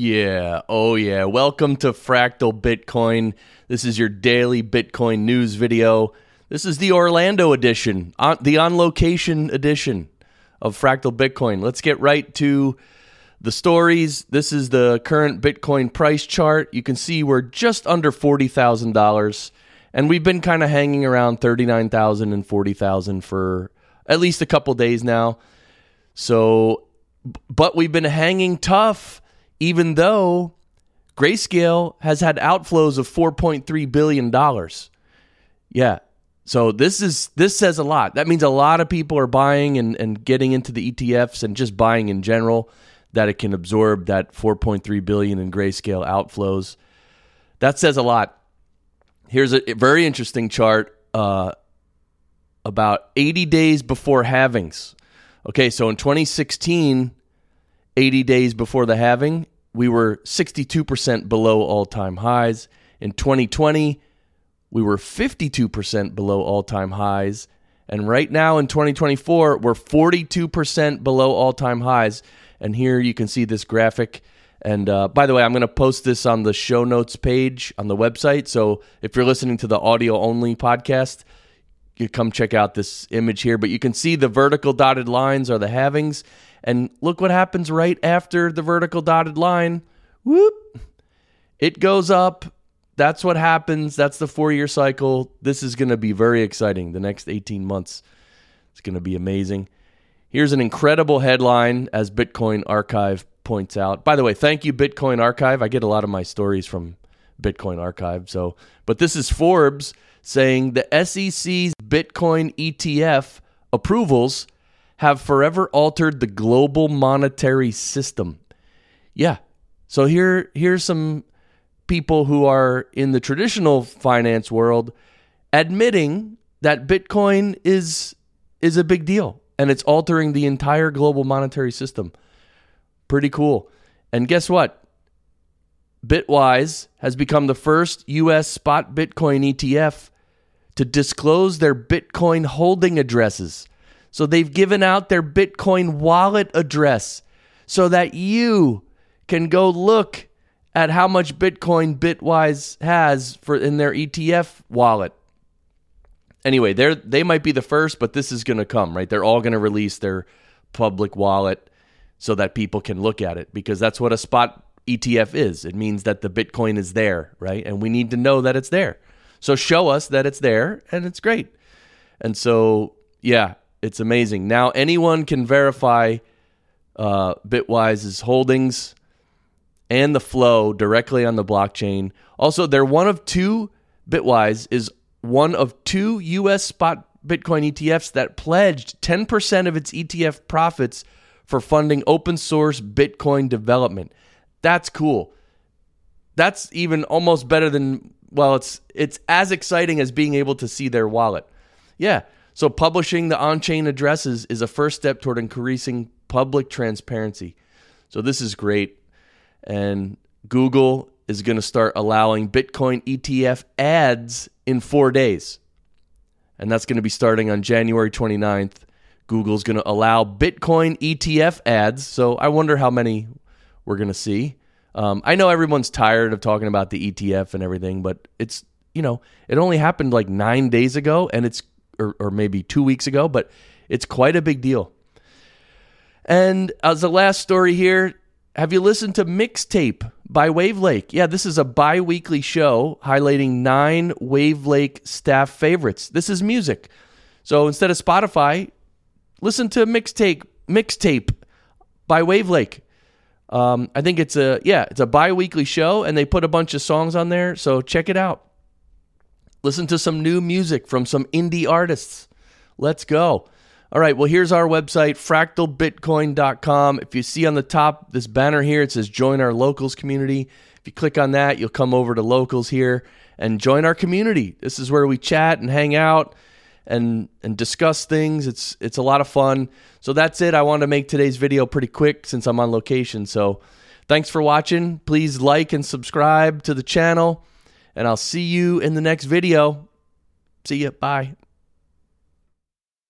Yeah. Oh, yeah. Welcome to Fractal Bitcoin. This is your daily Bitcoin news video. This is the Orlando edition, on, the on location edition of Fractal Bitcoin. Let's get right to the stories. This is the current Bitcoin price chart. You can see we're just under $40,000 and we've been kind of hanging around 39,000 and 40,000 for at least a couple days now. So but we've been hanging tough even though Grayscale has had outflows of 4.3 billion dollars. Yeah. So this is this says a lot. That means a lot of people are buying and, and getting into the ETFs and just buying in general that it can absorb that 4.3 billion in grayscale outflows. That says a lot. Here's a very interesting chart uh, about 80 days before halvings. Okay, so in 2016, 80 days before the halving, we were 62% below all time highs. In 2020, we were 52% below all time highs. And right now in 2024, we're 42% below all time highs. And here you can see this graphic. And uh, by the way, I'm going to post this on the show notes page on the website. So if you're listening to the audio only podcast, you come check out this image here. But you can see the vertical dotted lines are the halvings. And look what happens right after the vertical dotted line. Whoop. It goes up. That's what happens. That's the four year cycle. This is going to be very exciting. The next 18 months. It's going to be amazing. Here's an incredible headline as Bitcoin Archive points out. By the way, thank you, Bitcoin Archive. I get a lot of my stories from Bitcoin Archive. So, but this is Forbes saying the SEC's Bitcoin ETF approvals have forever altered the global monetary system. Yeah. So here here's some people who are in the traditional finance world admitting that Bitcoin is is a big deal and it's altering the entire global monetary system. Pretty cool. And guess what? Bitwise has become the first US spot Bitcoin ETF to disclose their Bitcoin holding addresses. So they've given out their Bitcoin wallet address so that you can go look at how much Bitcoin Bitwise has for in their ETF wallet anyway, they're they might be the first, but this is going to come, right? They're all going to release their public wallet so that people can look at it because that's what a spot ETF is. It means that the Bitcoin is there, right? And we need to know that it's there. So show us that it's there and it's great. And so, yeah, it's amazing. Now anyone can verify uh, Bitwise's holdings and the flow directly on the blockchain. Also, they're one of two. Bitwise is one of two U.S. spot Bitcoin ETFs that pledged 10% of its ETF profits for funding open source Bitcoin development. That's cool. That's even almost better than well, it's it's as exciting as being able to see their wallet. Yeah. So publishing the on-chain addresses is a first step toward increasing public transparency. So this is great. And Google is going to start allowing Bitcoin ETF ads in four days. And that's going to be starting on January 29th. Google's going to allow Bitcoin ETF ads. So I wonder how many we're going to see. Um, I know everyone's tired of talking about the ETF and everything, but it's, you know, it only happened like nine days ago and it's, or, or maybe two weeks ago, but it's quite a big deal. And as the last story here, have you listened to Mixtape by Wavlake? Yeah, this is a bi weekly show highlighting nine Wavlake staff favorites. This is music. So instead of Spotify, listen to Mixtape, Mixtape by Wavlake. Um, I think it's a yeah, it's a bi-weekly show and they put a bunch of songs on there, so check it out. Listen to some new music from some indie artists. Let's go. All right, well, here's our website, fractalbitcoin.com. If you see on the top this banner here, it says join our locals community. If you click on that, you'll come over to locals here and join our community. This is where we chat and hang out and and discuss things. It's it's a lot of fun. So that's it. I wanted to make today's video pretty quick since I'm on location. So thanks for watching. Please like and subscribe to the channel and I'll see you in the next video. See you. Bye.